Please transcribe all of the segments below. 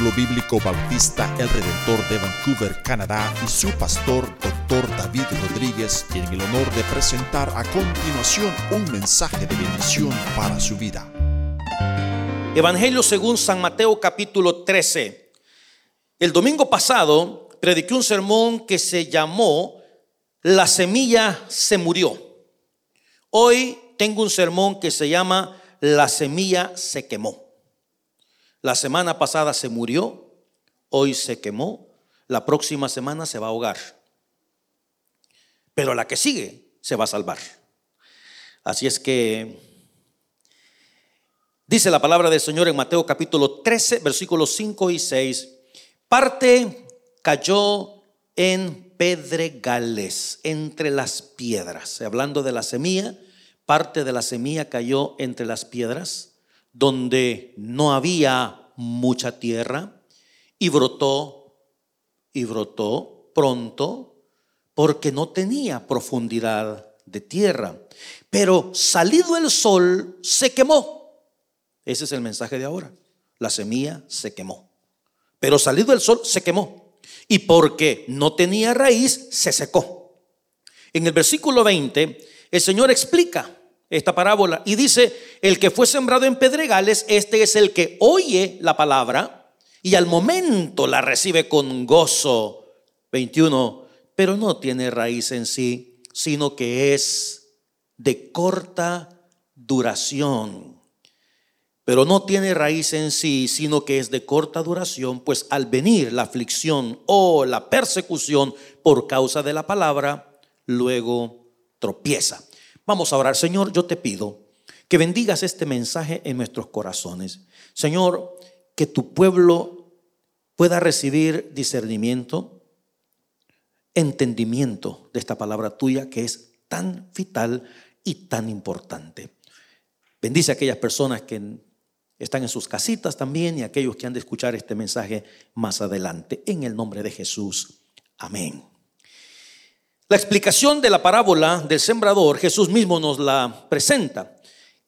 Bíblico Bautista El Redentor de Vancouver, Canadá, y su pastor, Dr. David Rodríguez, tienen el honor de presentar a continuación un mensaje de bendición para su vida. Evangelio según San Mateo capítulo 13. El domingo pasado prediqué un sermón que se llamó La semilla se murió. Hoy tengo un sermón que se llama La semilla se quemó. La semana pasada se murió, hoy se quemó, la próxima semana se va a ahogar. Pero la que sigue se va a salvar. Así es que dice la palabra del Señor en Mateo capítulo 13, versículos 5 y 6. Parte cayó en pedregales, entre las piedras. Hablando de la semilla, parte de la semilla cayó entre las piedras donde no había mucha tierra y brotó y brotó pronto porque no tenía profundidad de tierra. Pero salido el sol se quemó. Ese es el mensaje de ahora. La semilla se quemó. Pero salido el sol se quemó. Y porque no tenía raíz, se secó. En el versículo 20, el Señor explica esta parábola. Y dice, el que fue sembrado en pedregales, este es el que oye la palabra y al momento la recibe con gozo. 21, pero no tiene raíz en sí, sino que es de corta duración. Pero no tiene raíz en sí, sino que es de corta duración, pues al venir la aflicción o la persecución por causa de la palabra, luego tropieza. Vamos a orar. Señor, yo te pido que bendigas este mensaje en nuestros corazones. Señor, que tu pueblo pueda recibir discernimiento, entendimiento de esta palabra tuya que es tan vital y tan importante. Bendice a aquellas personas que están en sus casitas también y a aquellos que han de escuchar este mensaje más adelante. En el nombre de Jesús. Amén. La explicación de la parábola del sembrador, Jesús mismo nos la presenta.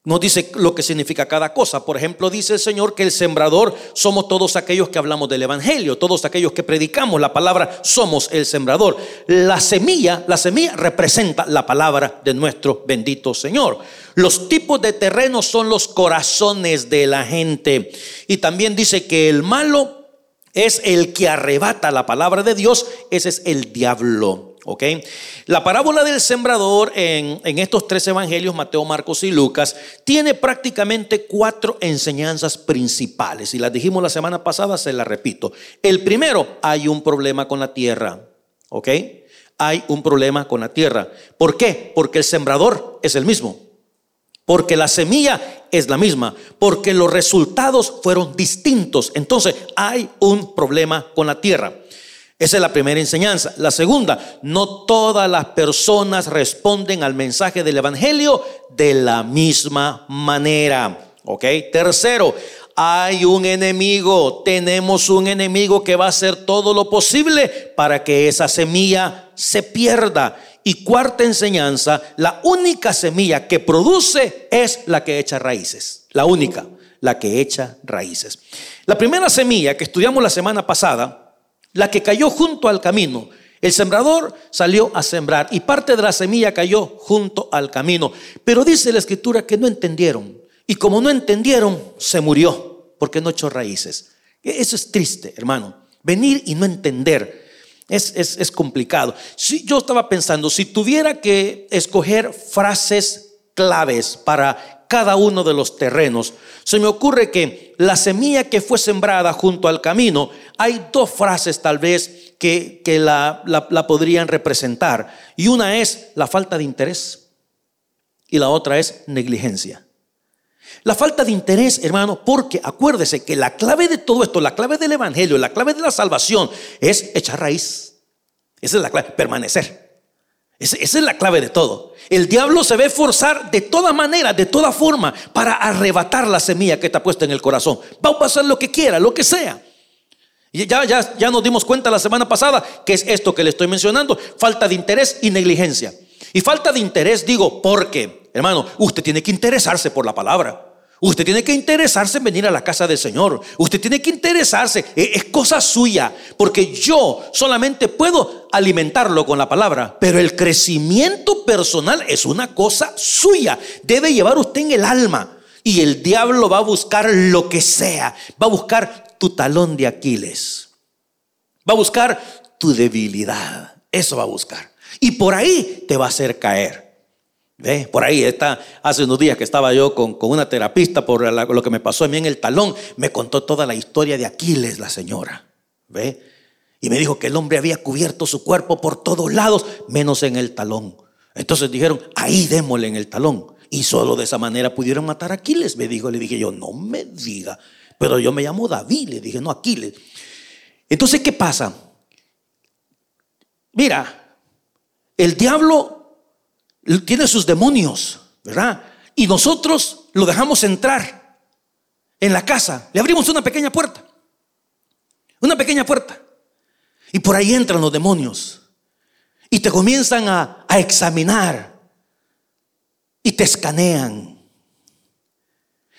Nos dice lo que significa cada cosa. Por ejemplo, dice el Señor que el sembrador somos todos aquellos que hablamos del Evangelio, todos aquellos que predicamos la palabra, somos el sembrador. La semilla, la semilla representa la palabra de nuestro bendito Señor. Los tipos de terreno son los corazones de la gente. Y también dice que el malo es el que arrebata la palabra de Dios, ese es el diablo. ¿Ok? La parábola del sembrador en, en, estos tres evangelios, Mateo, Marcos y Lucas, tiene prácticamente cuatro enseñanzas principales. Y las dijimos la semana pasada, se las repito. El primero, hay un problema con la tierra, ¿ok? Hay un problema con la tierra. ¿Por qué? Porque el sembrador es el mismo. Porque la semilla es la misma. Porque los resultados fueron distintos. Entonces hay un problema con la tierra. Esa es la primera enseñanza. La segunda, no todas las personas responden al mensaje del Evangelio de la misma manera. ¿Ok? Tercero, hay un enemigo, tenemos un enemigo que va a hacer todo lo posible para que esa semilla se pierda. Y cuarta enseñanza, la única semilla que produce es la que echa raíces. La única, la que echa raíces. La primera semilla que estudiamos la semana pasada la que cayó junto al camino. El sembrador salió a sembrar y parte de la semilla cayó junto al camino. Pero dice la escritura que no entendieron. Y como no entendieron, se murió porque no echó raíces. Eso es triste, hermano. Venir y no entender. Es, es, complicado. Si, yo estaba pensando, si tuviera que escoger frases claves para cada uno de los terrenos. Se me ocurre que la semilla que fue sembrada junto al camino, hay dos frases tal vez que, la, la podrían representar. Y una es la falta de interés y la otra es negligencia. La falta de interés, hermano, porque acuérdese que la clave de todo esto, la clave del Evangelio, la clave de la salvación es echar raíz. Esa es la clave, permanecer. Esa, es la clave de todo. El diablo se ve forzar de toda manera, de toda forma, para arrebatar la semilla que está puesta en el corazón. Va a pasar lo que quiera, lo que sea. Ya, ya, ya nos dimos cuenta la semana pasada que es esto que le estoy mencionando: falta de interés y negligencia. Y falta de interés, digo, porque, hermano, usted tiene que interesarse por la palabra. Usted tiene que interesarse en venir a la casa del Señor. Usted tiene que interesarse. E, es cosa suya. Porque yo solamente puedo alimentarlo con la palabra. Pero el crecimiento personal es una cosa suya. Debe llevar usted en el alma. Y el diablo va a buscar lo que sea. Va a buscar tu talón de Aquiles. Va a buscar tu debilidad. Eso va a buscar. Y por ahí te va a hacer caer. ¿Ve? Por ahí está, hace unos días que estaba yo con, una terapista por lo que me pasó a mí en el talón, me contó toda la historia de Aquiles, la señora. ¿Ve? Y me dijo que el hombre había cubierto su cuerpo por todos lados, menos en el talón. Entonces dijeron, ahí démosle en el talón. Y solo de esa manera pudieron matar a Aquiles. Me dijo, le dije yo, no me diga. Pero yo me llamo David, le dije, no Aquiles. Entonces, ¿qué pasa? Mira, el diablo tiene sus demonios, ¿verdad? Y nosotros lo dejamos entrar en la casa. Le abrimos una pequeña puerta. Una pequeña puerta. Y por ahí entran los demonios. Y te comienzan a, a examinar. Y te escanean.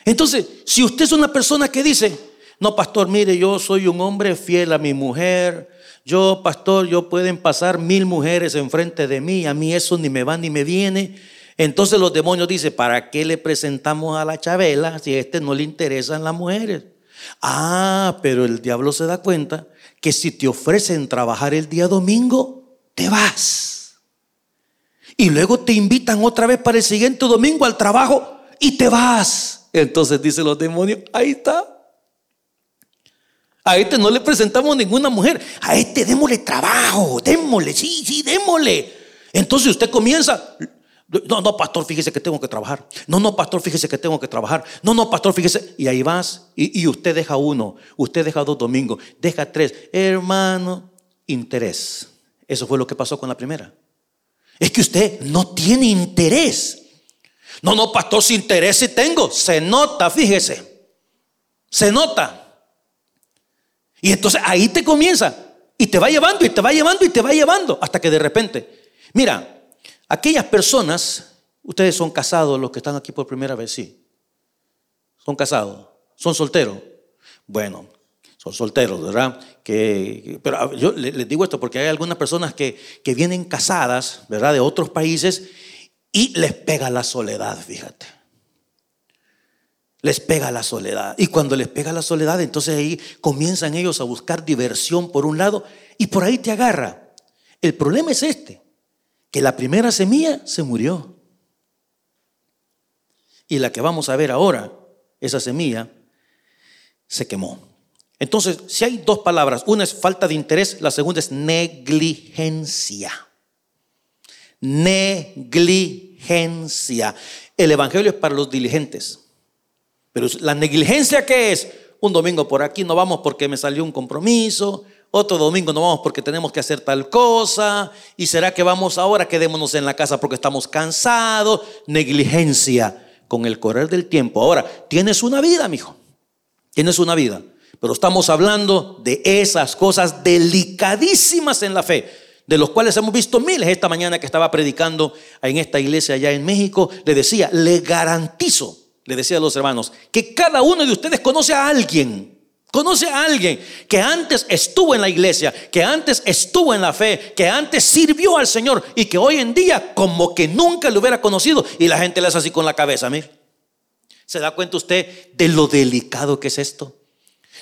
Entonces, si usted es una persona que dice, no, pastor, mire, yo soy un hombre fiel a mi mujer, yo, pastor, yo pueden pasar mil mujeres enfrente de mí, a mí eso ni me va ni me viene. Entonces los demonios dicen, ¿para qué le presentamos a la Chabela si a este no le interesan las mujeres? Ah, pero el diablo se da cuenta que si te ofrecen trabajar el día domingo, te vas. Y luego te invitan otra vez para el siguiente domingo al trabajo y te vas. Entonces dicen los demonios, ahí está. A este no le presentamos ninguna mujer. A este démosle trabajo, démosle, sí, sí, démosle. Entonces usted comienza. No, no, pastor, fíjese que tengo que trabajar. No, no, pastor, fíjese que tengo que trabajar. No, no, pastor, fíjese. Y ahí vas. Y, y usted deja uno, usted deja dos domingos, deja tres. Hermano, interés. Eso fue lo que pasó con la primera. Es que usted no tiene interés. No, no, pastor, si interés sí tengo. Se nota, fíjese. Se nota. Y entonces ahí te comienza y te va llevando y te va llevando y te va llevando hasta que de repente, mira, aquellas personas, ustedes son casados, los que están aquí por primera vez, sí. Son casados, son solteros. Bueno, son solteros, ¿verdad? Que, pero yo les digo esto porque hay algunas personas que, que vienen casadas, ¿verdad? De otros países y les pega la soledad, fíjate les pega la soledad. Y cuando les pega la soledad, entonces ahí comienzan ellos a buscar diversión por un lado y por ahí te agarra. El problema es este, que la primera semilla se murió. Y la que vamos a ver ahora, esa semilla, se quemó. Entonces, si hay dos palabras, una es falta de interés, la segunda es negligencia. Negligencia. El Evangelio es para los diligentes. Pero la negligencia que es, un domingo por aquí no vamos porque me salió un compromiso, otro domingo no vamos porque tenemos que hacer tal cosa, y será que vamos ahora, quedémonos en la casa porque estamos cansados, negligencia con el correr del tiempo. Ahora, tienes una vida, mijo, tienes una vida, pero estamos hablando de esas cosas delicadísimas en la fe de los cuales hemos visto miles. Esta mañana que estaba predicando en esta iglesia allá en México, le decía, le garantizo le decía a los hermanos, que cada uno de ustedes conoce a alguien, conoce a alguien que antes estuvo en la iglesia, que antes estuvo en la fe, que antes sirvió al Señor y que hoy en día como que nunca lo hubiera conocido y la gente le hace así con la cabeza, mire. ¿Se da cuenta usted de lo delicado que es esto?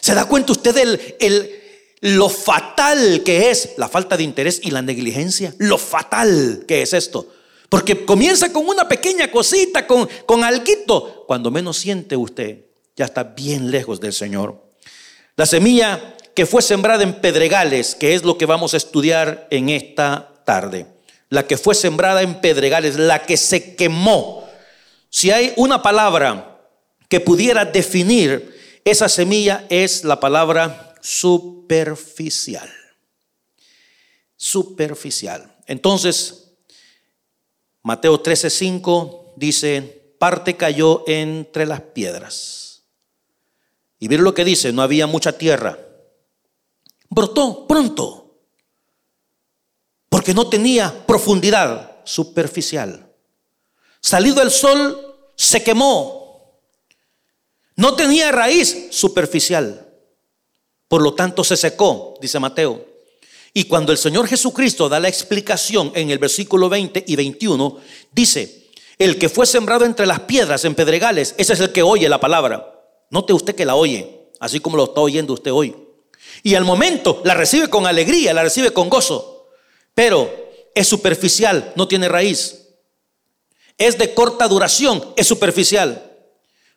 ¿Se da cuenta usted de lo fatal que es la falta de interés y la negligencia? Lo fatal que es esto. Porque comienza con una pequeña cosita, con, con alguito. Cuando menos siente usted, ya está bien lejos del Señor. La semilla que fue sembrada en pedregales, que es lo que vamos a estudiar en esta tarde. La que fue sembrada en pedregales, la que se quemó. Si hay una palabra que pudiera definir esa semilla, es la palabra superficial. Superficial. Entonces, Mateo 13:5 dice, parte cayó entre las piedras. Y miren lo que dice, no había mucha tierra. Brotó pronto, porque no tenía profundidad superficial. Salido el sol, se quemó. No tenía raíz superficial. Por lo tanto se secó, dice Mateo. Y cuando el Señor Jesucristo da la explicación en el versículo 20 y 21, dice, el que fue sembrado entre las piedras, en pedregales, ese es el que oye la palabra. Note usted que la oye, así como lo está oyendo usted hoy. Y al momento la recibe con alegría, la recibe con gozo. Pero es superficial, no tiene raíz. Es de corta duración, es superficial.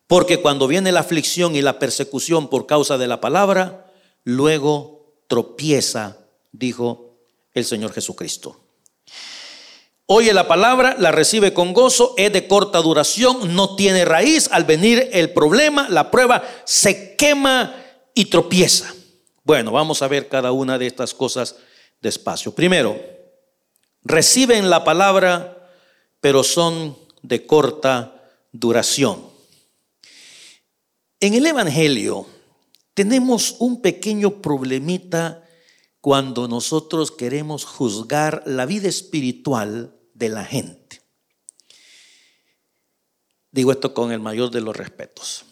Porque cuando viene la aflicción y la persecución por causa de la palabra, luego tropieza, dijo el Señor Jesucristo. Oye la palabra, la recibe con gozo, es de corta duración, no tiene raíz. Al venir el problema, la prueba, se quema y tropieza. Bueno, vamos a ver cada una de estas cosas despacio. Primero, reciben la palabra, pero son de corta duración. En el Evangelio tenemos un pequeño problemita cuando nosotros queremos juzgar la vida espiritual de la gente. Digo esto con el mayor de los respetos.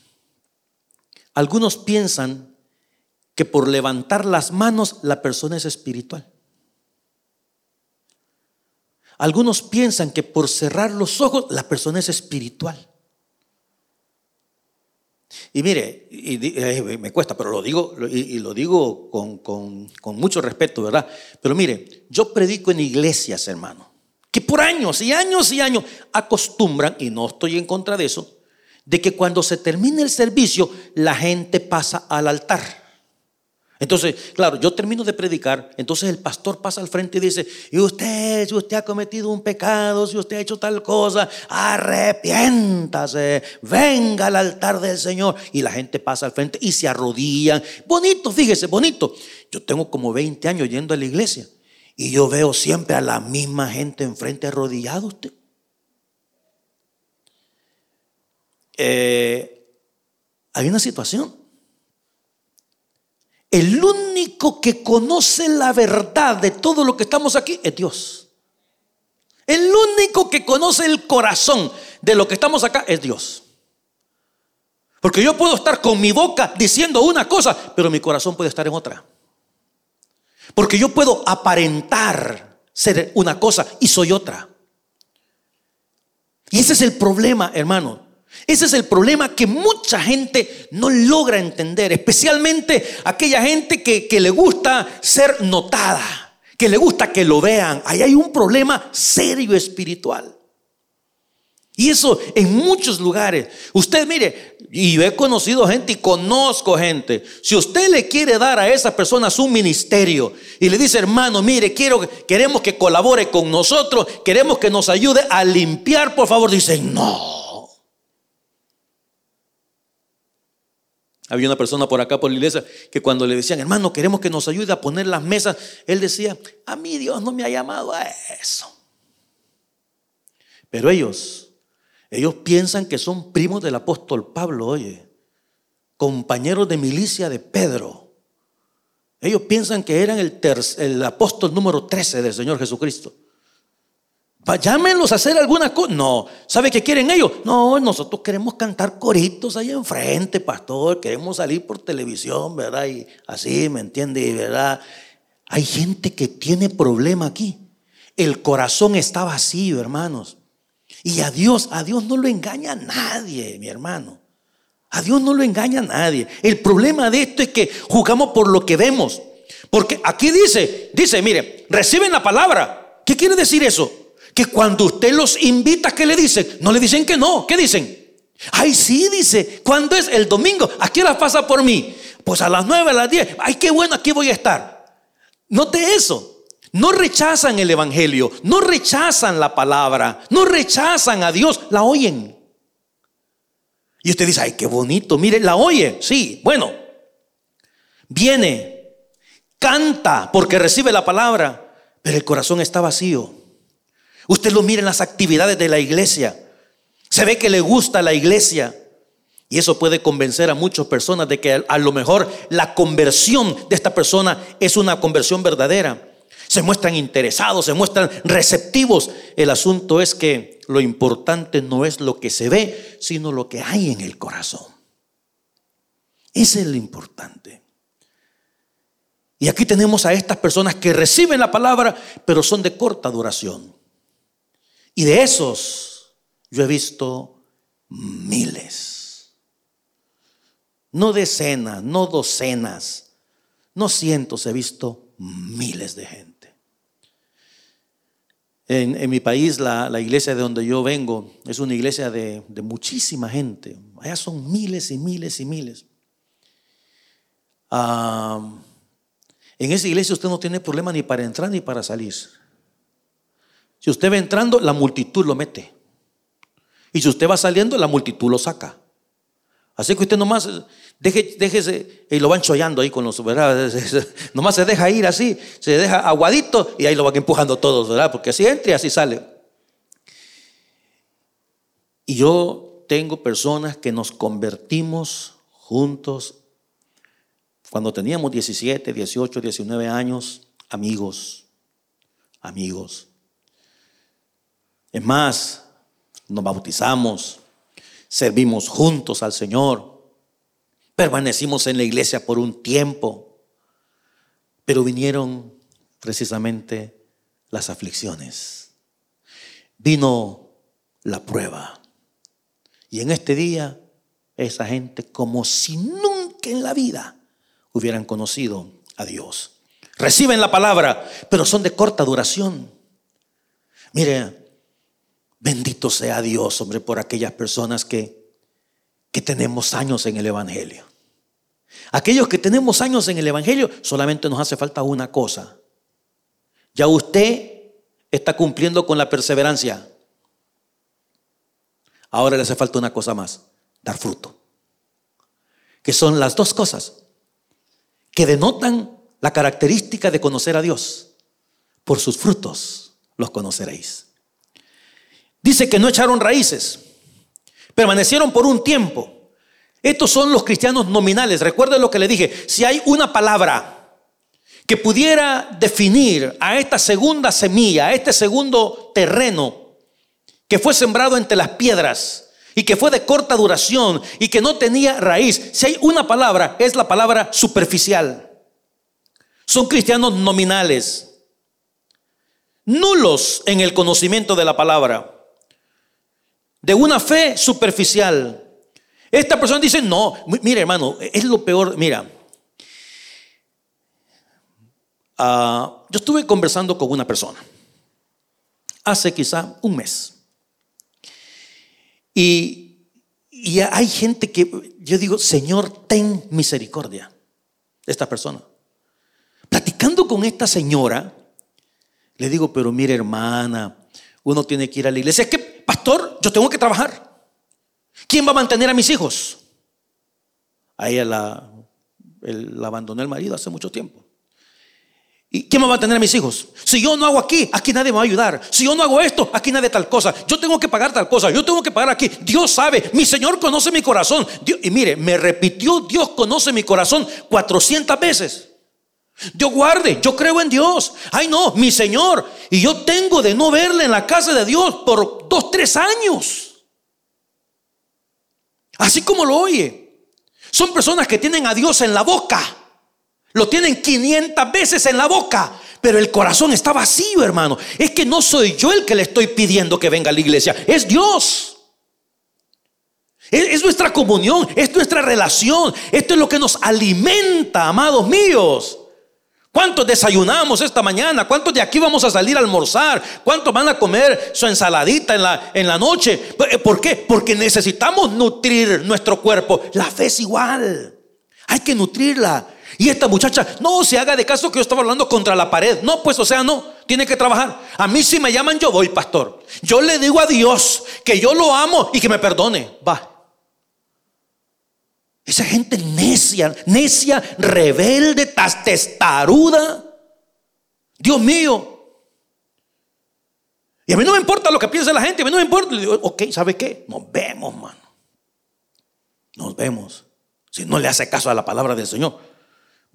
Algunos piensan que por levantar las manos la persona es espiritual. Algunos piensan que por cerrar los ojos la persona es espiritual. Y mire, eh, me cuesta, pero lo digo, y, lo digo con, con mucho respeto, ¿verdad? Pero mire, yo predico en iglesias, hermano que por años y años y años acostumbran, y no estoy en contra de eso, de que cuando se termine el servicio, la gente pasa al altar. Entonces, claro, yo termino de predicar, entonces el pastor pasa al frente y dice, y usted, si usted ha cometido un pecado, si usted ha hecho tal cosa, arrepiéntase, venga al altar del Señor. Y la gente pasa al frente y se arrodillan. Bonito, fíjese, bonito. Yo tengo como 20 años yendo a la iglesia. Y yo veo siempre a la misma gente enfrente arrodillado usted. Eh, hay una situación. El único que conoce la verdad de todo lo que estamos aquí es Dios. El único que conoce el corazón de lo que estamos acá es Dios. Porque yo puedo estar con mi boca diciendo una cosa, pero mi corazón puede estar en otra. Porque yo puedo aparentar ser una cosa y soy otra. Y ese es el problema, hermano. Ese es el problema que mucha gente no logra entender, especialmente aquella gente que, que, le gusta ser notada, que le gusta que lo vean. Ahí hay un problema serio espiritual. Y eso en muchos lugares. Usted mire, y he conocido gente y conozco gente. Si usted le quiere dar a esa persona su ministerio y le dice, hermano, mire, quiero, queremos que colabore con nosotros, queremos que nos ayude a limpiar, por favor, dicen, no. Había una persona por acá por la iglesia que cuando le decían, hermano, queremos que nos ayude a poner las mesas, él decía, a mí Dios no me ha llamado a eso. Pero ellos ellos piensan que son primos del apóstol Pablo, oye, compañeros de milicia de Pedro. Ellos piensan que eran el, el apóstol número 13 del Señor Jesucristo. Llámenlos a hacer alguna cosa. No, ¿sabe qué quieren ellos? No, nosotros queremos cantar coritos ahí enfrente, pastor. Queremos salir por televisión, ¿verdad? Y así, ¿me entiende? ¿Verdad? Hay gente que tiene problema aquí. El corazón está vacío, hermanos. Y a Dios, a Dios no lo engaña nadie, mi hermano. A Dios no lo engaña nadie. El problema de esto es que jugamos por lo que vemos. Porque aquí dice, dice, mire, reciben la palabra. ¿Qué quiere decir eso? Que cuando usted los invita, ¿qué le dicen? No le dicen que no. ¿Qué dicen? Ay, sí, dice. ¿Cuándo es? El domingo. ¿A qué hora pasa por mí? Pues a las nueve, a las diez. Ay, qué bueno, aquí voy a estar. Note eso no rechazan el Evangelio, no rechazan la palabra, no rechazan a Dios, la oyen. Y usted dice, ay, qué bonito, mire, la oye, sí, bueno, viene, canta porque recibe la palabra, pero el corazón está vacío. Usted lo mira en las actividades de la iglesia, se ve que le gusta la iglesia. Y eso puede convencer a muchas personas de que a lo mejor la conversión de esta persona es una conversión verdadera se muestran interesados, se muestran receptivos. El asunto es que lo importante no es lo que se ve, sino lo que hay en el corazón. Es lo importante. Y aquí tenemos a estas personas que reciben la palabra, pero son de corta duración. Y de esos yo he visto miles. No decenas, no docenas, no cientos, he visto miles de gente. En, mi país, la, iglesia de donde yo vengo es una iglesia de, de muchísima gente. Allá son miles y miles y miles. Ah, en esa iglesia usted no tiene problema ni para entrar ni para salir. Si usted va entrando, la multitud lo mete. Y si usted va saliendo, la multitud lo saca. Así que usted nomás deje, déjese y lo van chollando ahí con los, ¿verdad? Nomás se deja ir así, se deja aguadito y ahí lo van empujando todos, ¿verdad? Porque así entra y así sale. Y yo tengo personas que nos convertimos juntos cuando teníamos 17, 18, 19 años, amigos, amigos. Es más, nos bautizamos, servimos juntos al Señor, permanecimos en la iglesia por un tiempo, pero vinieron precisamente las aflicciones. Vino la prueba. Y en este día, esa gente como si nunca en la vida hubieran conocido a Dios. Reciben la palabra, pero son de corta duración. Mire, bendito sea Dios, hombre, por aquellas personas que, que tenemos años en el Evangelio. Aquellos que tenemos años en el Evangelio, solamente nos hace falta una cosa. Ya usted está cumpliendo con la perseverancia. Ahora le hace falta una cosa más, dar fruto. Que son las dos cosas que denotan la característica de conocer a Dios. Por sus frutos los conoceréis. Dice que no echaron raíces, permanecieron por un tiempo. Estos son los cristianos nominales. Recuerden lo que le dije. Si hay una palabra que pudiera definir a esta segunda semilla, a este segundo terreno que fue sembrado entre las piedras, y que fue de corta duración y que no tenía raíz. Si hay una palabra, es la palabra superficial. Son cristianos nominales, nulos en el conocimiento de la palabra, de una fe superficial. Esta persona dice, no, mire hermano, es lo peor, mira. Ah, yo estuve conversando con una persona hace quizá un mes. Y, hay gente que yo digo, Señor, ten misericordia esta persona. Platicando con esta señora, le digo, pero mire hermana, uno tiene que ir a la iglesia. Es que, pastor, yo tengo que trabajar. ¿Quién va a mantener a mis hijos? A ella la, abandonó el marido hace mucho tiempo. ¿Y quién va a tener a mis hijos? Si yo no hago aquí, aquí nadie me va a ayudar. Si yo no hago esto, aquí nadie tal cosa. Yo tengo que pagar tal cosa. Yo tengo que pagar aquí. Dios sabe. Mi Señor conoce mi corazón. y mire, me repitió, Dios conoce mi corazón 400 veces. Dios guarde, yo creo en Dios. Ay no, mi Señor. Y yo tengo de no verle en la casa de Dios por dos, tres años. Así como lo oye. Son personas que tienen a Dios en la boca lo tienen 500 veces en la boca, pero el corazón está vacío, hermano. Es que no soy yo el que le estoy pidiendo que venga a la iglesia, es Dios. Es, nuestra comunión, es nuestra relación. Esto es lo que nos alimenta, amados míos. ¿Cuántos desayunamos esta mañana? ¿Cuántos de aquí vamos a salir a almorzar? ¿Cuántos van a comer su ensaladita en la, en la noche? ¿Por qué? Porque necesitamos nutrir nuestro cuerpo. La fe es igual. Hay que nutrirla. Y esta muchacha, no se haga de caso que yo estaba hablando contra la pared. No, pues, o sea, no, tiene que trabajar. A mí si me llaman, yo voy, pastor. Yo le digo a Dios que yo lo amo y que me perdone. Va. Esa gente necia, necia, rebelde, testaruda. Dios mío. Y a mí no me importa lo que piense la gente, a mí no me importa. Digo, ok, ¿sabe qué? Nos vemos, mano. Nos vemos. Si no le hace caso a la palabra del Señor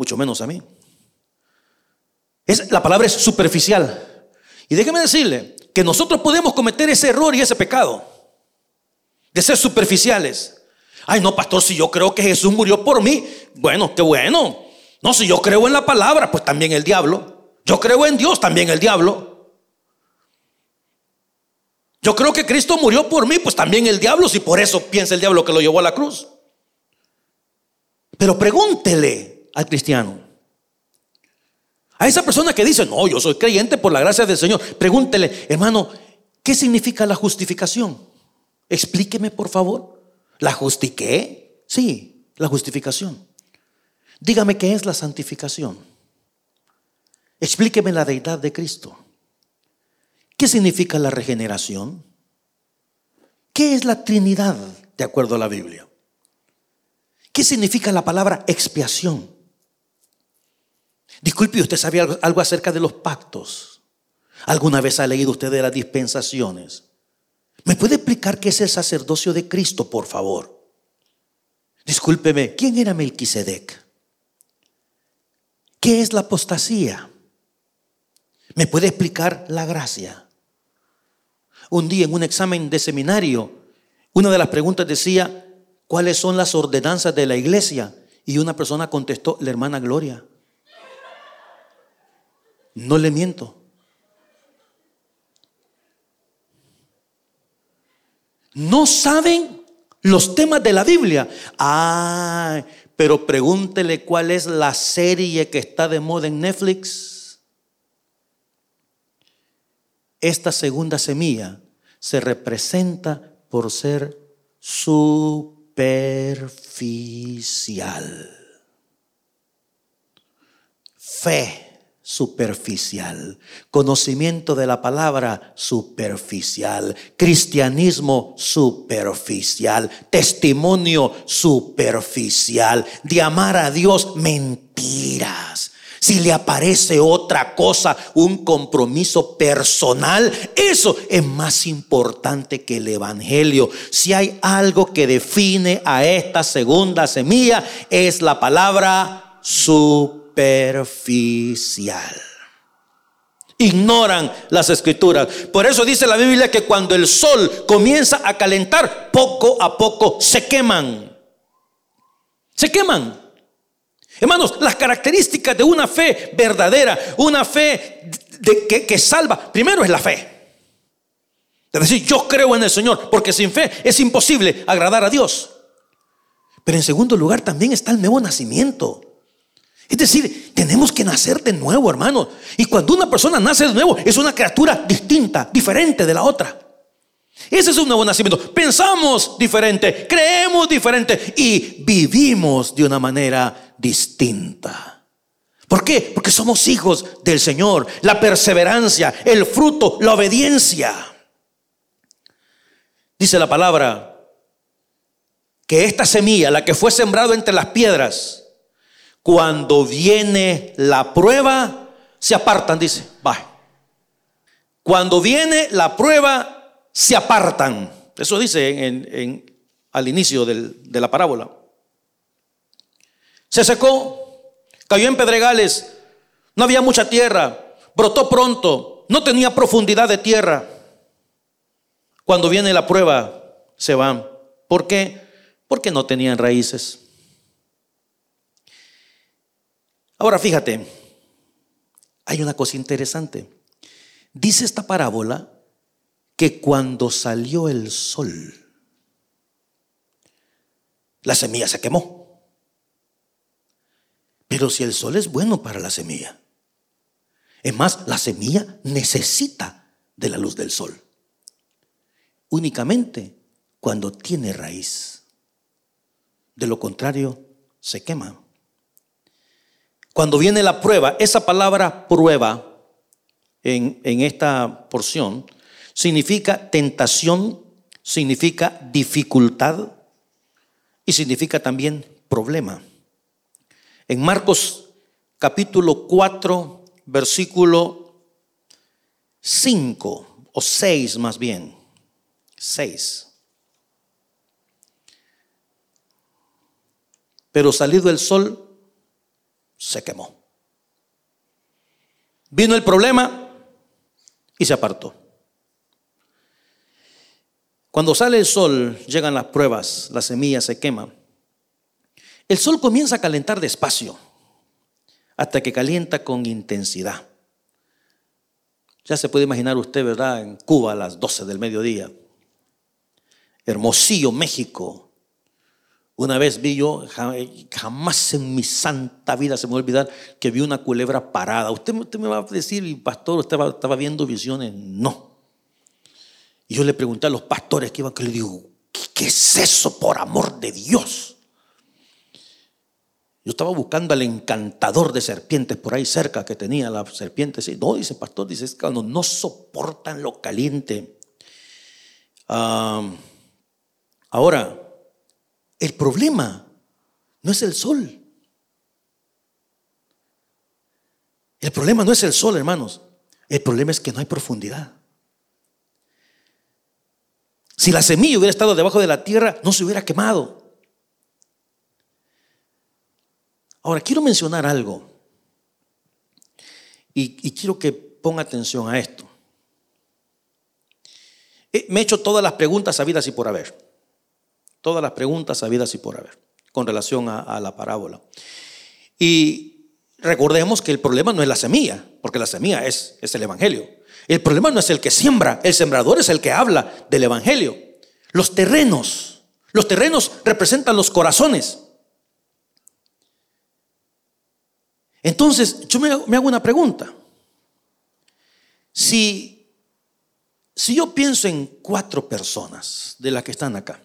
mucho menos a mí. La palabra es superficial. Y déjeme decirle que nosotros podemos cometer ese error y ese pecado de ser superficiales. Ay, no, pastor, si yo creo que Jesús murió por mí, bueno, qué bueno. No, si yo creo en la palabra, pues también el diablo. Yo creo en Dios, también el diablo. Yo creo que Cristo murió por mí, pues también el diablo, si por eso piensa el diablo que lo llevó a la cruz. Pero pregúntele al cristiano, a esa persona que dice, no, yo soy creyente por la gracia del Señor, pregúntele, hermano, ¿qué significa la justificación? Explíqueme, por favor. ¿La justiqué? Sí, la justificación. Dígame qué es la santificación. Explíqueme la deidad de Cristo. ¿Qué significa la regeneración? ¿Qué es la Trinidad de acuerdo a la Biblia? ¿Qué significa la palabra expiación? Disculpe, ¿usted sabía algo acerca de los pactos? ¿Alguna vez ha leído usted de las dispensaciones? ¿Me puede explicar qué es el sacerdocio de Cristo, por favor? Discúlpeme, ¿quién era Melquisedec? ¿Qué es la apostasía? ¿Me puede explicar la gracia? Un día en un examen de seminario, una de las preguntas decía, ¿cuáles son las ordenanzas de la iglesia? Y una persona contestó, la hermana Gloria. No le miento. No saben los temas de la Biblia. Ah, pero pregúntele cuál es la serie que está de moda en Netflix. Esta segunda semilla se representa por ser superficial. Fe superficial, conocimiento de la palabra superficial, cristianismo superficial, testimonio superficial, de amar a Dios mentiras. Si le aparece otra cosa, un compromiso personal, eso es más importante que el Evangelio. Si hay algo que define a esta segunda semilla, es la palabra superficial superficial. Ignoran las escrituras. Por eso dice la Biblia que cuando el sol comienza a calentar, poco a poco se queman. Se queman. Hermanos, las características de una fe verdadera, una fe que, que salva, primero es la fe. Es decir, yo creo en el Señor, porque sin fe es imposible agradar a Dios. Pero en segundo lugar también está el nuevo nacimiento. Es decir, tenemos que nacer de nuevo, hermano. Y cuando una persona nace de nuevo, es una criatura distinta, diferente de la otra. Ese es un nuevo nacimiento. Pensamos diferente, creemos diferente y vivimos de una manera distinta. ¿Por qué? Porque somos hijos del Señor. La perseverancia, el fruto, la obediencia. Dice la palabra que esta semilla, la que fue sembrado entre las piedras, cuando viene la prueba, se apartan, dice, va. Cuando viene la prueba, se apartan. Eso dice en, al inicio de la parábola. Se secó, cayó en pedregales, no había mucha tierra, brotó pronto, no tenía profundidad de tierra. Cuando viene la prueba, se van. ¿Por qué? Porque no tenían raíces. Ahora fíjate, hay una cosa interesante. Dice esta parábola que cuando salió el sol, la semilla se quemó. Pero si el sol es bueno para la semilla, es más, la semilla necesita de la luz del sol. Únicamente cuando tiene raíz. De lo contrario, se quema. Cuando viene la prueba, esa palabra prueba en, esta porción significa tentación, significa dificultad y significa también problema. En Marcos capítulo 4, versículo 5 o 6 más bien, 6. Pero salido el sol, se quemó. Vino el problema y se apartó. Cuando sale el sol, llegan las pruebas, la semilla se quema. El sol comienza a calentar despacio hasta que calienta con intensidad. Ya se puede imaginar usted, ¿verdad? En Cuba a las 12 del mediodía. Hermosillo, México. Una vez vi yo, jamás en mi santa vida se me va a olvidar que vi una culebra parada. Usted, me va a decir, pastor, usted estaba viendo visiones. No. Y yo le pregunté a los pastores que iban, que le digo, ¿qué es eso por amor de Dios? Yo estaba buscando al encantador de serpientes por ahí cerca que tenía la serpiente. No, dice pastor, dice, es cuando no soportan lo caliente. ahora, el problema no es el sol. El problema no es el sol, hermanos. El problema es que no hay profundidad. Si la semilla hubiera estado debajo de la tierra, no se hubiera quemado. Ahora, quiero mencionar algo. Y, quiero que ponga atención a esto. Eh, me he hecho todas las preguntas sabidas y por haber. Todas las preguntas sabidas y por haber con relación a, la parábola. Y recordemos que el problema no es la semilla, porque la semilla es, es el Evangelio. El problema no es el que siembra, el sembrador es el que habla del Evangelio. Los terrenos, los terrenos representan los corazones. Entonces, yo me, hago una pregunta. Si, si yo pienso en cuatro personas de las que están acá,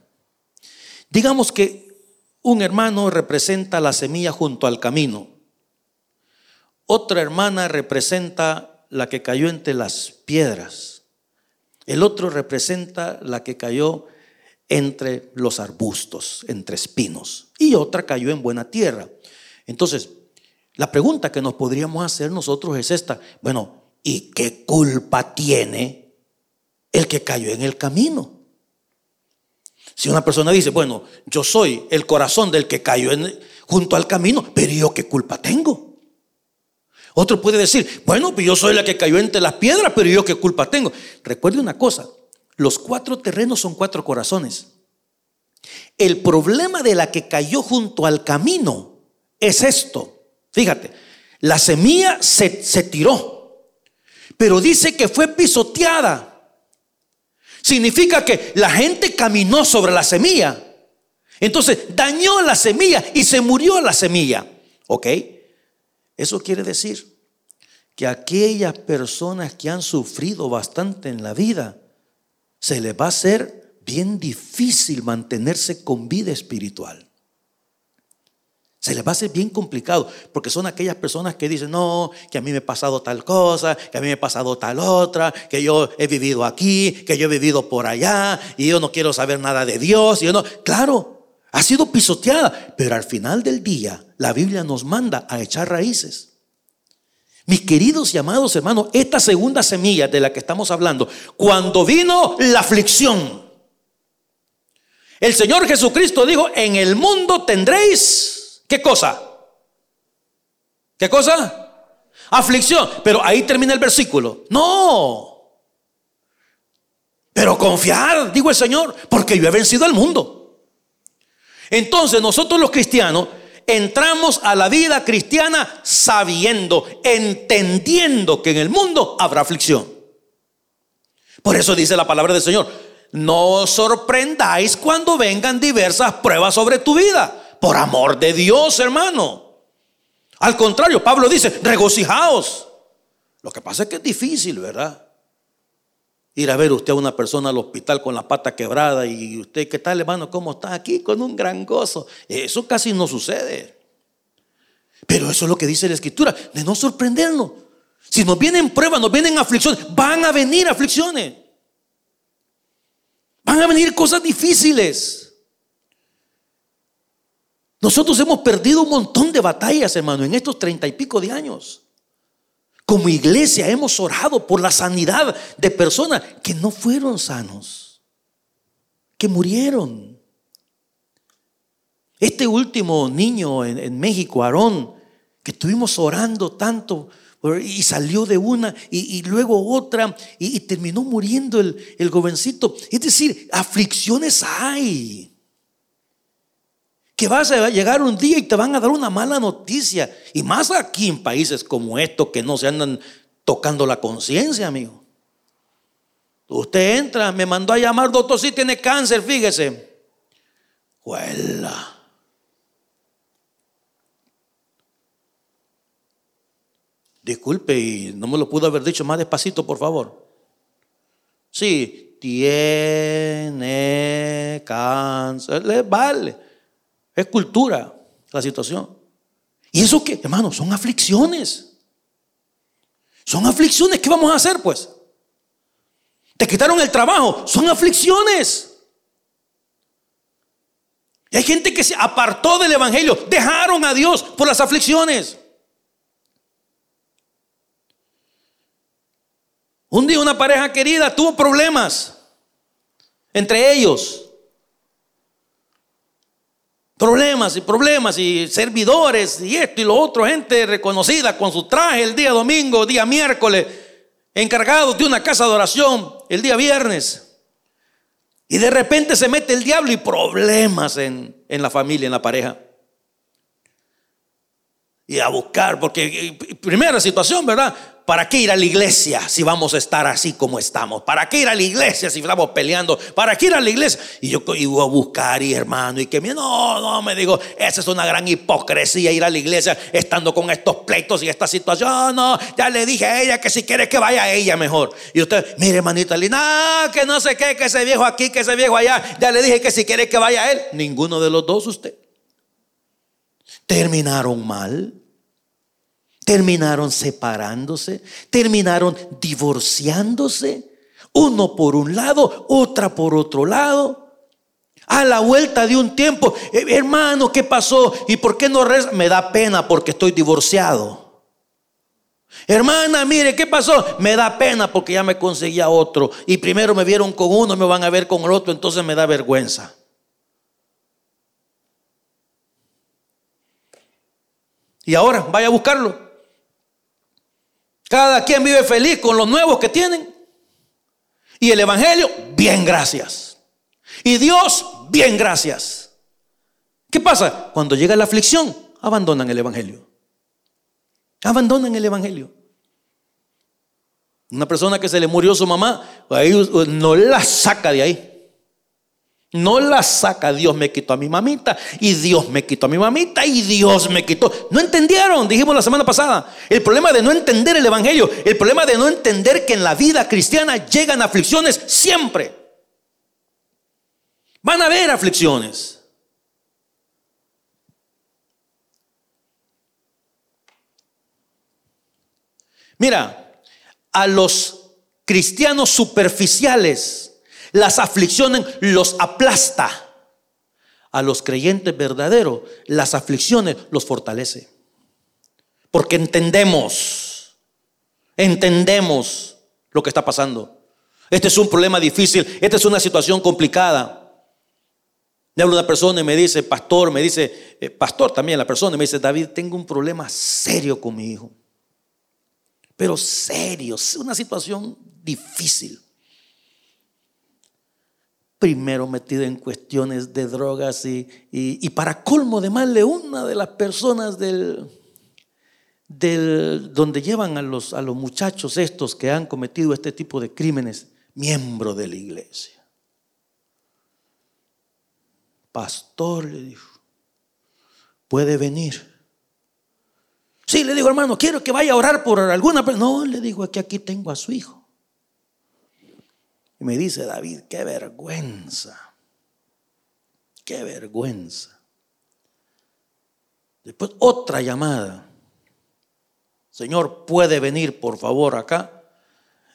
digamos que un hermano representa la semilla junto al camino, otra hermana representa la que cayó entre las piedras, el otro representa la que cayó entre los arbustos, entre espinos, y otra cayó en buena tierra. Entonces, la pregunta que nos podríamos hacer nosotros es esta. Bueno, ¿y qué culpa tiene el que cayó en el camino? Si una persona dice, bueno, yo soy el corazón del que cayó junto al camino, pero yo qué culpa tengo? Otro puede decir, bueno, pues yo soy la que cayó entre las piedras, pero yo qué culpa tengo. Recuerde una cosa, los cuatro terrenos son cuatro corazones. El problema de la que cayó junto al camino es esto. Fíjate, la semilla se, tiró, pero dice que fue pisoteada. Significa que la gente caminó sobre la semilla. Entonces dañó la semilla y se murió la semilla. ¿Ok? Eso quiere decir que aquellas personas que han sufrido bastante en la vida, se les va a hacer bien difícil mantenerse con vida espiritual. Se les va a hacer bien complicado, porque son aquellas personas que dicen, no, que a mí me ha pasado tal cosa, que a mí me ha pasado tal otra, que yo he vivido aquí, que yo he vivido por allá, y yo no quiero saber nada de Dios. Y yo no, claro, ha sido pisoteada, pero al final del día la Biblia nos manda a echar raíces. Mis queridos y amados hermanos, esta segunda semilla de la que estamos hablando, cuando vino la aflicción, el Señor Jesucristo dijo, en el mundo tendréis ¿Qué cosa? ¿Qué cosa? Aflicción. Pero ahí termina el versículo. No. Pero confiar, digo el Señor, porque yo he vencido al mundo. Entonces nosotros los cristianos entramos a la vida cristiana sabiendo, entendiendo que en el mundo habrá aflicción. Por eso dice la palabra del Señor, no os sorprendáis cuando vengan diversas pruebas sobre tu vida por amor de Dios, hermano. Al contrario, Pablo dice, regocijaos. Lo que pasa es que es difícil, ¿verdad? Ir a ver usted a una persona al hospital con la pata quebrada y usted, ¿qué tal, hermano? ¿Cómo está aquí? Con un gran gozo. Eso casi no sucede. Pero eso es lo que dice la escritura, de no sorprendernos. Si nos vienen pruebas, nos vienen aflicciones, van a venir aflicciones. Van a venir cosas difíciles. Nosotros hemos perdido un montón de batallas, hermano, en estos treinta y pico de años. Como iglesia hemos orado por la sanidad de personas que no fueron sanos, que murieron. Este último niño en, México, Aarón, que estuvimos orando tanto y salió de una y, luego otra y, terminó muriendo el, el jovencito. Es decir, aflicciones hay. Que vas a llegar un día y te van a dar una mala noticia. Y más aquí en países como estos que no se andan tocando la conciencia, amigo. Usted entra, me mandó a llamar, doctor, si tiene cáncer, fíjese. Huela. Disculpe, y no me lo pudo haber dicho más despacito, por favor. Sí, tiene cáncer, le vale. Es cultura la situación. ¿Y eso qué, hermano? Son aflicciones. Son aflicciones. ¿Qué vamos a hacer, pues? Te quitaron el trabajo. Son aflicciones. Y hay gente que se apartó del Evangelio. Dejaron a Dios por las aflicciones. Un día una pareja querida tuvo problemas entre ellos. Problemas y problemas y servidores y esto y lo otro, gente reconocida con su traje el día domingo, día miércoles, encargados de una casa de oración el día viernes. Y de repente se mete el diablo y problemas en, en la familia, en la pareja y a buscar, porque eh, primera situación, ¿verdad? ¿Para qué ir a la iglesia si vamos a estar así como estamos? ¿Para qué ir a la iglesia si estamos peleando? ¿Para qué ir a la iglesia? Y yo iba a buscar, y hermano, y que no, no, me digo, esa es una gran hipocresía ir a la iglesia estando con estos pleitos y esta situación. No, ya le dije a ella que si quiere que vaya a ella mejor. Y usted, mire, hermanita Lina, que no sé qué, que ese viejo aquí, que ese viejo allá. Ya le dije que si quiere que vaya a él. Ninguno de los dos usted terminaron mal, terminaron separándose, terminaron divorciándose, uno por un lado, otra por otro lado. A la vuelta de un tiempo, eh, hermano, ¿qué pasó? ¿Y por qué no reza? Me da pena porque estoy divorciado. Hermana, mire, ¿qué pasó? Me da pena porque ya me conseguía otro. Y primero me vieron con uno, me van a ver con el otro, entonces me da vergüenza. Y ahora, vaya a buscarlo. Cada quien vive feliz con los nuevos que tienen. Y el Evangelio, bien gracias. Y Dios, bien gracias. ¿Qué pasa? Cuando llega la aflicción, abandonan el Evangelio. Abandonan el Evangelio. Una persona que se le murió su mamá, no la saca de ahí. No la saca, Dios me quitó a mi mamita y Dios me quitó a mi mamita y Dios me quitó. No entendieron, dijimos la semana pasada. El problema de no entender el Evangelio, el problema de no entender que en la vida cristiana llegan aflicciones siempre. Van a haber aflicciones. Mira, a los cristianos superficiales, las aflicciones los aplasta. A los creyentes verdaderos, las aflicciones los fortalece. Porque entendemos, entendemos lo que está pasando. Este es un problema difícil, esta es una situación complicada. Me habla una persona y me dice, pastor, me dice, eh, pastor también la persona, me dice, David, tengo un problema serio con mi hijo. Pero serio, una situación difícil primero metido en cuestiones de drogas y, para colmo de mal de una de las personas del, del, donde llevan a los, a los muchachos estos que han cometido este tipo de crímenes, miembro de la iglesia. Pastor le dijo, puede venir. Sí, le digo, hermano, quiero que vaya a orar por alguna persona. No, le digo, que aquí tengo a su hijo. Y me dice David, qué vergüenza, qué vergüenza. Después otra llamada. Señor, puede venir por favor acá.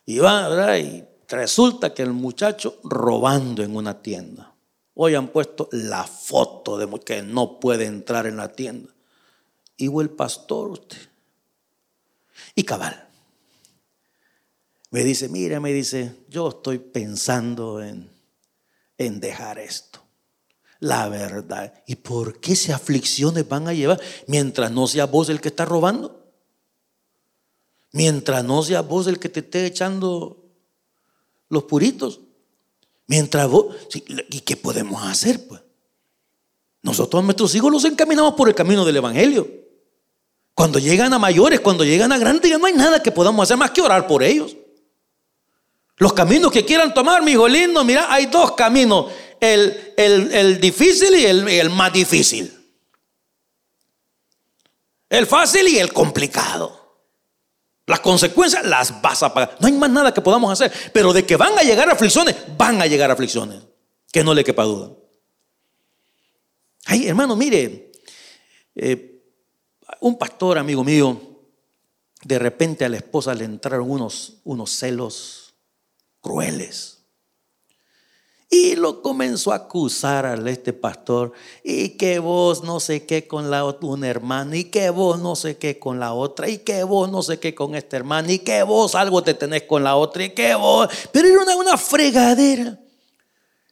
Y va, Y resulta que el muchacho robando en una tienda. Hoy han puesto la foto de que no puede entrar en la tienda. Y el pastor usted. Y cabal. Me dice, mira, me dice, yo estoy pensando en, en dejar esto. La verdad. ¿Y por qué se aflicciones van a llevar mientras no sea vos el que está robando? Mientras no seas vos el que te esté echando los puritos. Mientras vos, ¿y qué podemos hacer? Pues? Nosotros a nuestros hijos los encaminamos por el camino del Evangelio. Cuando llegan a mayores, cuando llegan a grandes, ya no hay nada que podamos hacer más que orar por ellos. Los caminos que quieran tomar, mi hijo lindo, mira, hay dos caminos, el, el, difícil y el, el más difícil. El fácil y el complicado. Las consecuencias las vas a pagar. No hay más nada que podamos hacer. Pero de que van a llegar aflicciones, van a llegar aflicciones. Que no le quepa duda. Ay, hermano, mire, eh, un pastor, amigo mío, de repente a la esposa le entraron unos, unos celos crueles. Y lo comenzó a acusar a este pastor. Y que vos no sé qué con la un hermano. Y que vos no sé qué con la otra. Y que vos no sé qué con este hermano. Y que vos algo te tenés con la otra. Y que vos. Pero era una, una fregadera.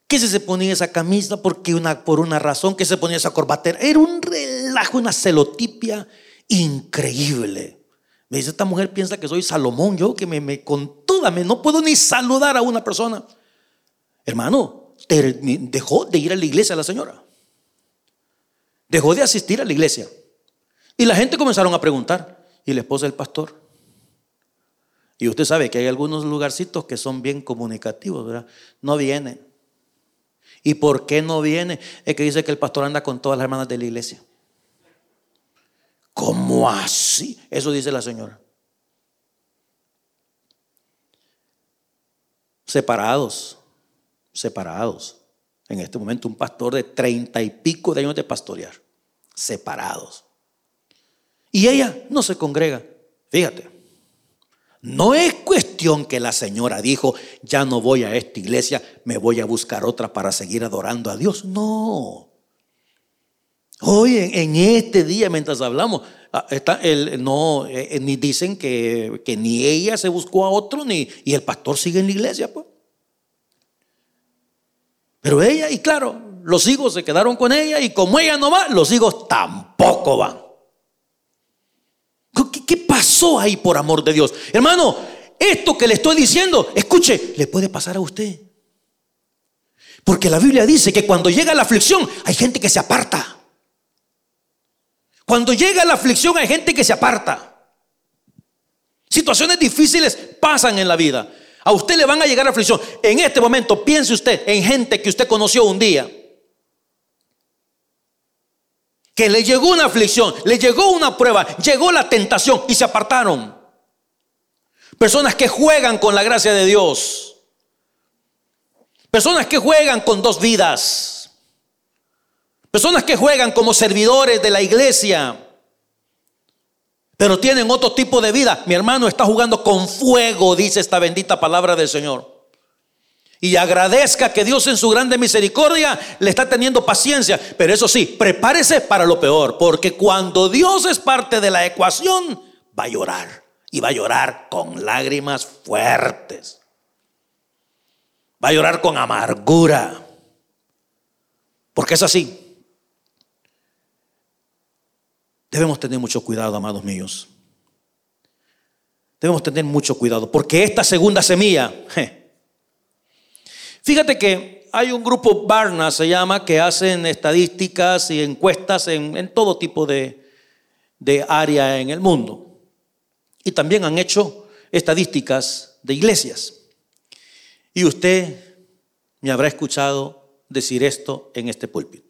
Que se ponía esa camisa porque una, por una razón. Que se ponía esa corbatera. Era un relajo, una celotipia increíble. Me dice, esta mujer piensa que soy Salomón. Yo que me, me no puedo ni saludar a una persona. Hermano, dejó de ir a la iglesia la señora. Dejó de asistir a la iglesia. Y la gente comenzaron a preguntar. ¿Y la esposa del pastor? Y usted sabe que hay algunos lugarcitos que son bien comunicativos, ¿verdad? No vienen. ¿Y por qué no viene? Es que dice que el pastor anda con todas las hermanas de la iglesia. ¿Cómo así? Eso dice la señora. Separados separados. En este momento un pastor de treinta y pico de años de pastorear, separados. Y ella no se congrega. Fíjate, no es cuestión que la señora dijo, ya no voy a esta iglesia, me voy a buscar otra para seguir adorando a Dios. No. Hoy en, este día, mientras hablamos, está el, no, eh, eh, ni dicen que, que, ni ella se buscó a otro, ni, y el pastor sigue en la iglesia, pues. Pero ella, y claro, los hijos se quedaron con ella y como ella no va, los hijos tampoco van. ¿Qué, pasó ahí por amor de Dios? Hermano, esto que le estoy diciendo, escuche, le puede pasar a usted. Porque la Biblia dice que cuando llega la aflicción hay gente que se aparta. Cuando llega la aflicción hay gente que se aparta. Situaciones difíciles pasan en la vida. A usted le van a llegar aflicción. En este momento piense usted en gente que usted conoció un día. Que le llegó una aflicción, le llegó una prueba, llegó la tentación y se apartaron. Personas que juegan con la gracia de Dios. Personas que juegan con dos vidas. Personas que juegan como servidores de la iglesia pero tienen otro tipo de vida. Mi hermano está jugando con fuego, dice esta bendita palabra del Señor. Y agradezca que Dios en su grande misericordia le está teniendo paciencia. Pero eso sí, prepárese para lo peor. Porque cuando Dios es parte de la ecuación, va a llorar. Y va a llorar con lágrimas fuertes. Va a llorar con amargura. Porque es así. Debemos tener mucho cuidado, amados míos. Debemos tener mucho cuidado, porque esta segunda semilla, fíjate que hay un grupo, Barna se llama, que hacen estadísticas y encuestas en, todo tipo de, de área en el mundo. Y también han hecho estadísticas de iglesias. Y usted me habrá escuchado decir esto en este púlpito.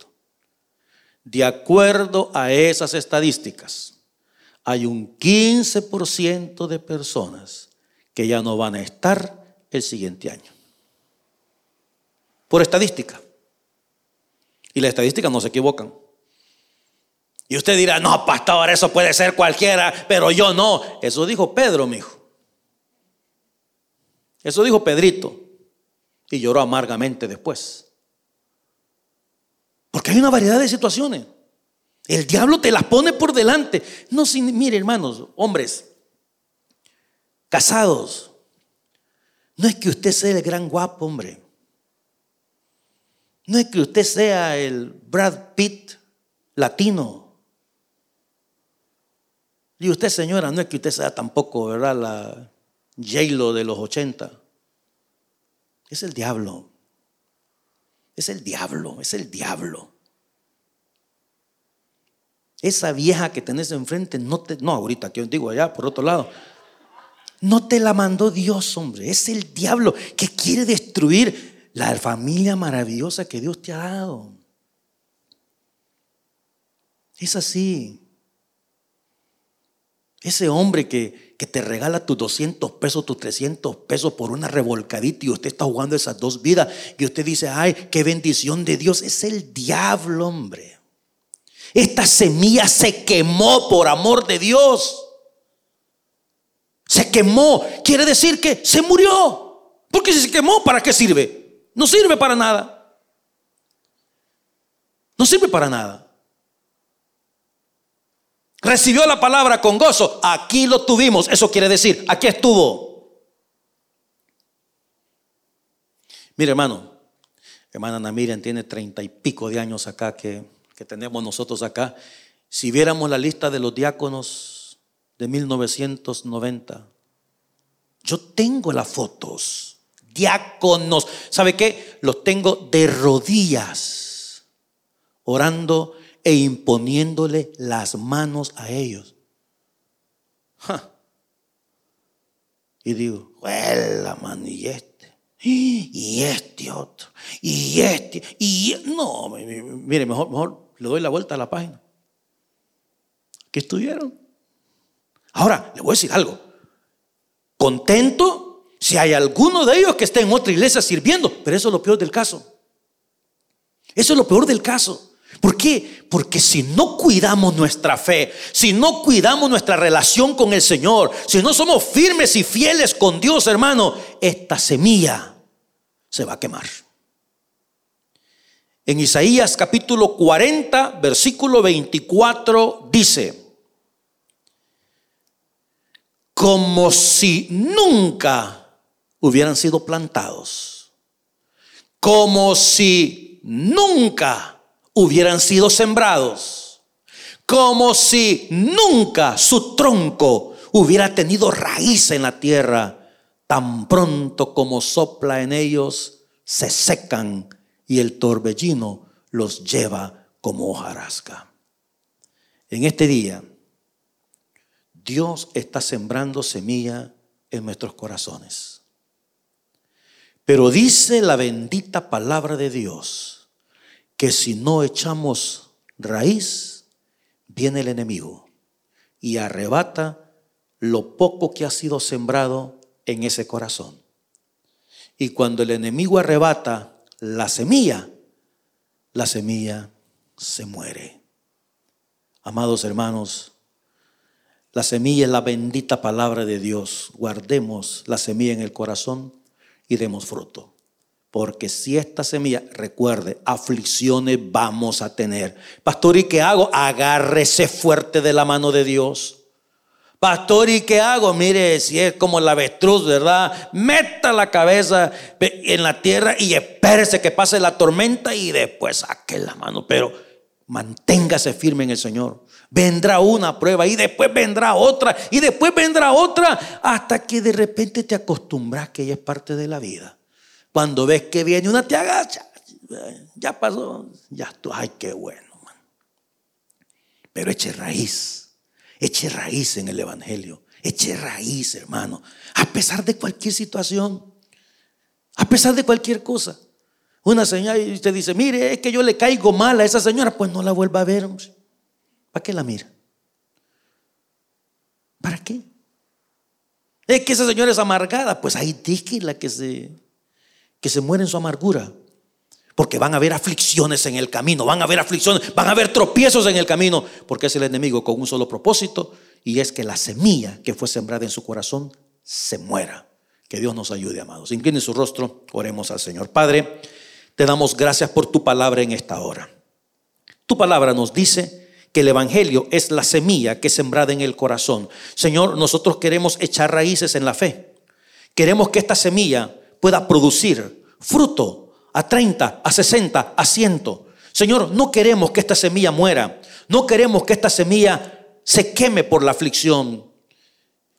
De acuerdo a esas estadísticas, hay un 15% de personas que ya no van a estar el siguiente año. Por estadística. Y las estadísticas no se equivocan. Y usted dirá, no, pastor, eso puede ser cualquiera, pero yo no. Eso dijo Pedro, mi hijo. Eso dijo Pedrito. Y lloró amargamente después. Porque hay una variedad de situaciones. El diablo te las pone por delante. No, mire hermanos, hombres, casados, no es que usted sea el gran guapo, hombre. No es que usted sea el Brad Pitt latino. Y usted, señora, no es que usted sea tampoco, ¿verdad? La j de los 80. Es el diablo. Es el diablo, es el diablo. Esa vieja que tenés enfrente, no te, no ahorita que digo allá por otro lado, no te la mandó Dios, hombre. Es el diablo que quiere destruir la familia maravillosa que Dios te ha dado. Es así. Ese hombre que, que, te regala tus 200 pesos, tus 300 pesos por una revolcadita y usted está jugando esas dos vidas y usted dice, ay, qué bendición de Dios. Es el diablo, hombre. Esta semilla se quemó por amor de Dios. Se quemó. Quiere decir que se murió. Porque si se quemó, ¿para qué sirve? No sirve para nada. No sirve para nada. Recibió la palabra con gozo. Aquí lo tuvimos. Eso quiere decir, aquí estuvo. Mire, hermano, hermana Ana Miriam tiene treinta y pico de años acá que, que tenemos nosotros acá. Si viéramos la lista de los diáconos de 1990, yo tengo las fotos. Diáconos. ¿Sabe qué? Los tengo de rodillas, orando e imponiéndole las manos a ellos. Y digo, la mano y este, y este otro, y este, y no, mire, mejor, mejor le doy la vuelta a la página. ¿Qué estuvieron? Ahora, le voy a decir algo. Contento si hay alguno de ellos que esté en otra iglesia sirviendo, pero eso es lo peor del caso. Eso es lo peor del caso. ¿Por qué? Porque si no cuidamos nuestra fe, si no cuidamos nuestra relación con el Señor, si no somos firmes y fieles con Dios, hermano, esta semilla se va a quemar. En Isaías capítulo 40, versículo 24 dice, como si nunca hubieran sido plantados, como si nunca hubieran sido sembrados, como si nunca su tronco hubiera tenido raíz en la tierra, tan pronto como sopla en ellos, se secan y el torbellino los lleva como hojarasca. En este día, Dios está sembrando semilla en nuestros corazones. Pero dice la bendita palabra de Dios que si no echamos raíz, viene el enemigo y arrebata lo poco que ha sido sembrado en ese corazón. Y cuando el enemigo arrebata la semilla, la semilla se muere. Amados hermanos, la semilla es la bendita palabra de Dios. Guardemos la semilla en el corazón y demos fruto. Porque si esta semilla, recuerde, aflicciones vamos a tener. Pastor, ¿y qué hago? Agárrese fuerte de la mano de Dios. Pastor, ¿y qué hago? Mire, si es como el avestruz, ¿verdad? Meta la cabeza en la tierra y espérese que pase la tormenta y después saque la mano. Pero manténgase firme en el Señor. Vendrá una prueba y después vendrá otra y después vendrá otra hasta que de repente te acostumbras que ella es parte de la vida. Cuando ves que viene una, te agacha. Ya pasó, ya tú, ay, qué bueno, man. Pero eche raíz, eche raíz en el Evangelio, eche raíz, hermano, a pesar de cualquier situación, a pesar de cualquier cosa. Una señora y usted dice, mire, es que yo le caigo mal a esa señora, pues no la vuelva a ver. ¿Para qué la mira? ¿Para qué? Es que esa señora es amargada, pues ahí la que se que se muere en su amargura. Porque van a haber aflicciones en el camino, van a haber aflicciones, van a haber tropiezos en el camino, porque es el enemigo con un solo propósito y es que la semilla que fue sembrada en su corazón se muera. Que Dios nos ayude, amados. Incline su rostro, oremos al Señor. Padre, te damos gracias por tu palabra en esta hora. Tu palabra nos dice que el Evangelio es la semilla que es sembrada en el corazón. Señor, nosotros queremos echar raíces en la fe. Queremos que esta semilla pueda producir fruto a 30, a 60, a 100. Señor, no queremos que esta semilla muera. No queremos que esta semilla se queme por la aflicción.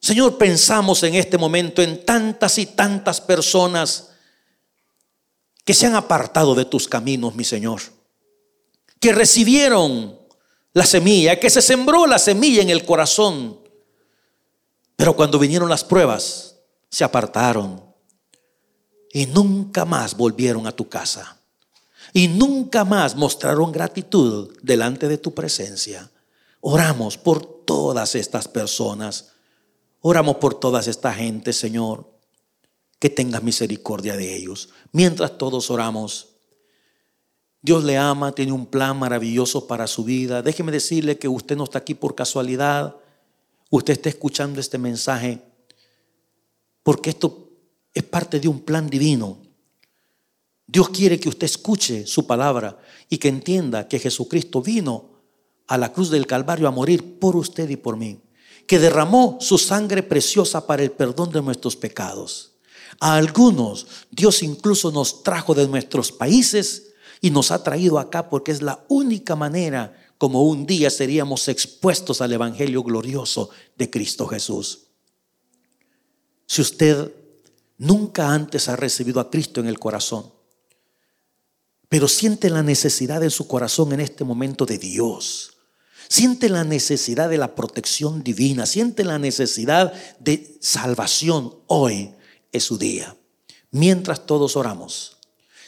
Señor, pensamos en este momento en tantas y tantas personas que se han apartado de tus caminos, mi Señor, que recibieron la semilla, que se sembró la semilla en el corazón, pero cuando vinieron las pruebas, se apartaron y nunca más volvieron a tu casa. Y nunca más mostraron gratitud delante de tu presencia. Oramos por todas estas personas. Oramos por todas esta gente, Señor. Que tengas misericordia de ellos. Mientras todos oramos, Dios le ama, tiene un plan maravilloso para su vida. Déjeme decirle que usted no está aquí por casualidad. Usted está escuchando este mensaje porque esto es parte de un plan divino. Dios quiere que usted escuche su palabra y que entienda que Jesucristo vino a la cruz del Calvario a morir por usted y por mí, que derramó su sangre preciosa para el perdón de nuestros pecados. A algunos Dios incluso nos trajo de nuestros países y nos ha traído acá porque es la única manera como un día seríamos expuestos al Evangelio glorioso de Cristo Jesús. Si usted nunca antes ha recibido a Cristo en el corazón, pero siente la necesidad en su corazón en este momento de Dios. Siente la necesidad de la protección divina, siente la necesidad de salvación. Hoy es su día. Mientras todos oramos,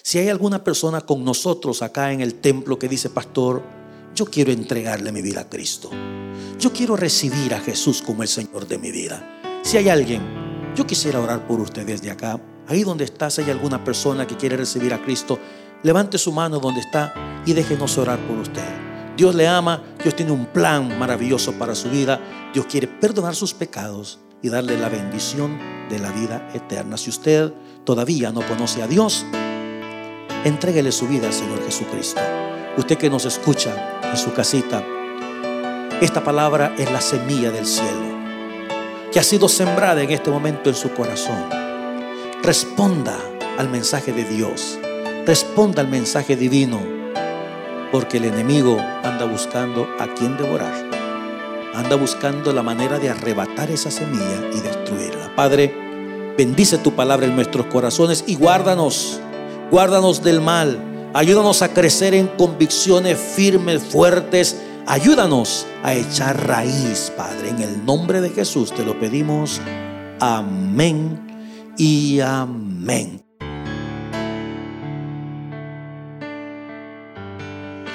si hay alguna persona con nosotros acá en el templo que dice, pastor, yo quiero entregarle mi vida a Cristo. Yo quiero recibir a Jesús como el Señor de mi vida. Si hay alguien, yo quisiera orar por ustedes de acá. Ahí donde estás, hay alguna persona que quiere recibir a Cristo levante su mano donde está y déjenos orar por usted. Dios le ama, Dios tiene un plan maravilloso para su vida. Dios quiere perdonar sus pecados y darle la bendición de la vida eterna. Si usted todavía no conoce a Dios, entréguele su vida al Señor Jesucristo. Usted que nos escucha en su casita, esta palabra es la semilla del cielo que ha sido sembrada en este momento en su corazón. Responda al mensaje de Dios Responda al mensaje divino, porque el enemigo anda buscando a quien devorar. Anda buscando la manera de arrebatar esa semilla y destruirla. Padre, bendice tu palabra en nuestros corazones y guárdanos, guárdanos del mal. Ayúdanos a crecer en convicciones firmes, fuertes. Ayúdanos a echar raíz, Padre. En el nombre de Jesús te lo pedimos. Amén y amén.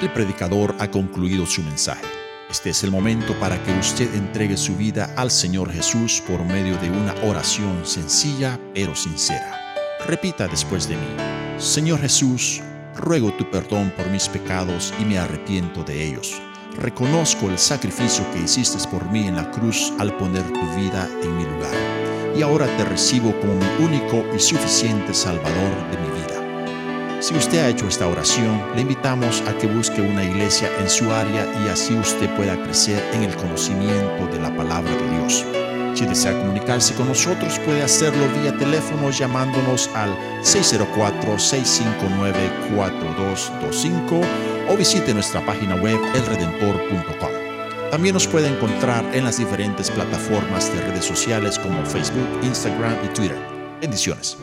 El predicador ha concluido su mensaje. Este es el momento para que usted entregue su vida al Señor Jesús por medio de una oración sencilla pero sincera. Repita después de mí, Señor Jesús, ruego tu perdón por mis pecados y me arrepiento de ellos. Reconozco el sacrificio que hiciste por mí en la cruz al poner tu vida en mi lugar. Y ahora te recibo como mi único y suficiente Salvador de mi vida. Si usted ha hecho esta oración, le invitamos a que busque una iglesia en su área y así usted pueda crecer en el conocimiento de la palabra de Dios. Si desea comunicarse con nosotros, puede hacerlo vía teléfono llamándonos al 604-659-4225 o visite nuestra página web elredentor.com. También nos puede encontrar en las diferentes plataformas de redes sociales como Facebook, Instagram y Twitter. Bendiciones.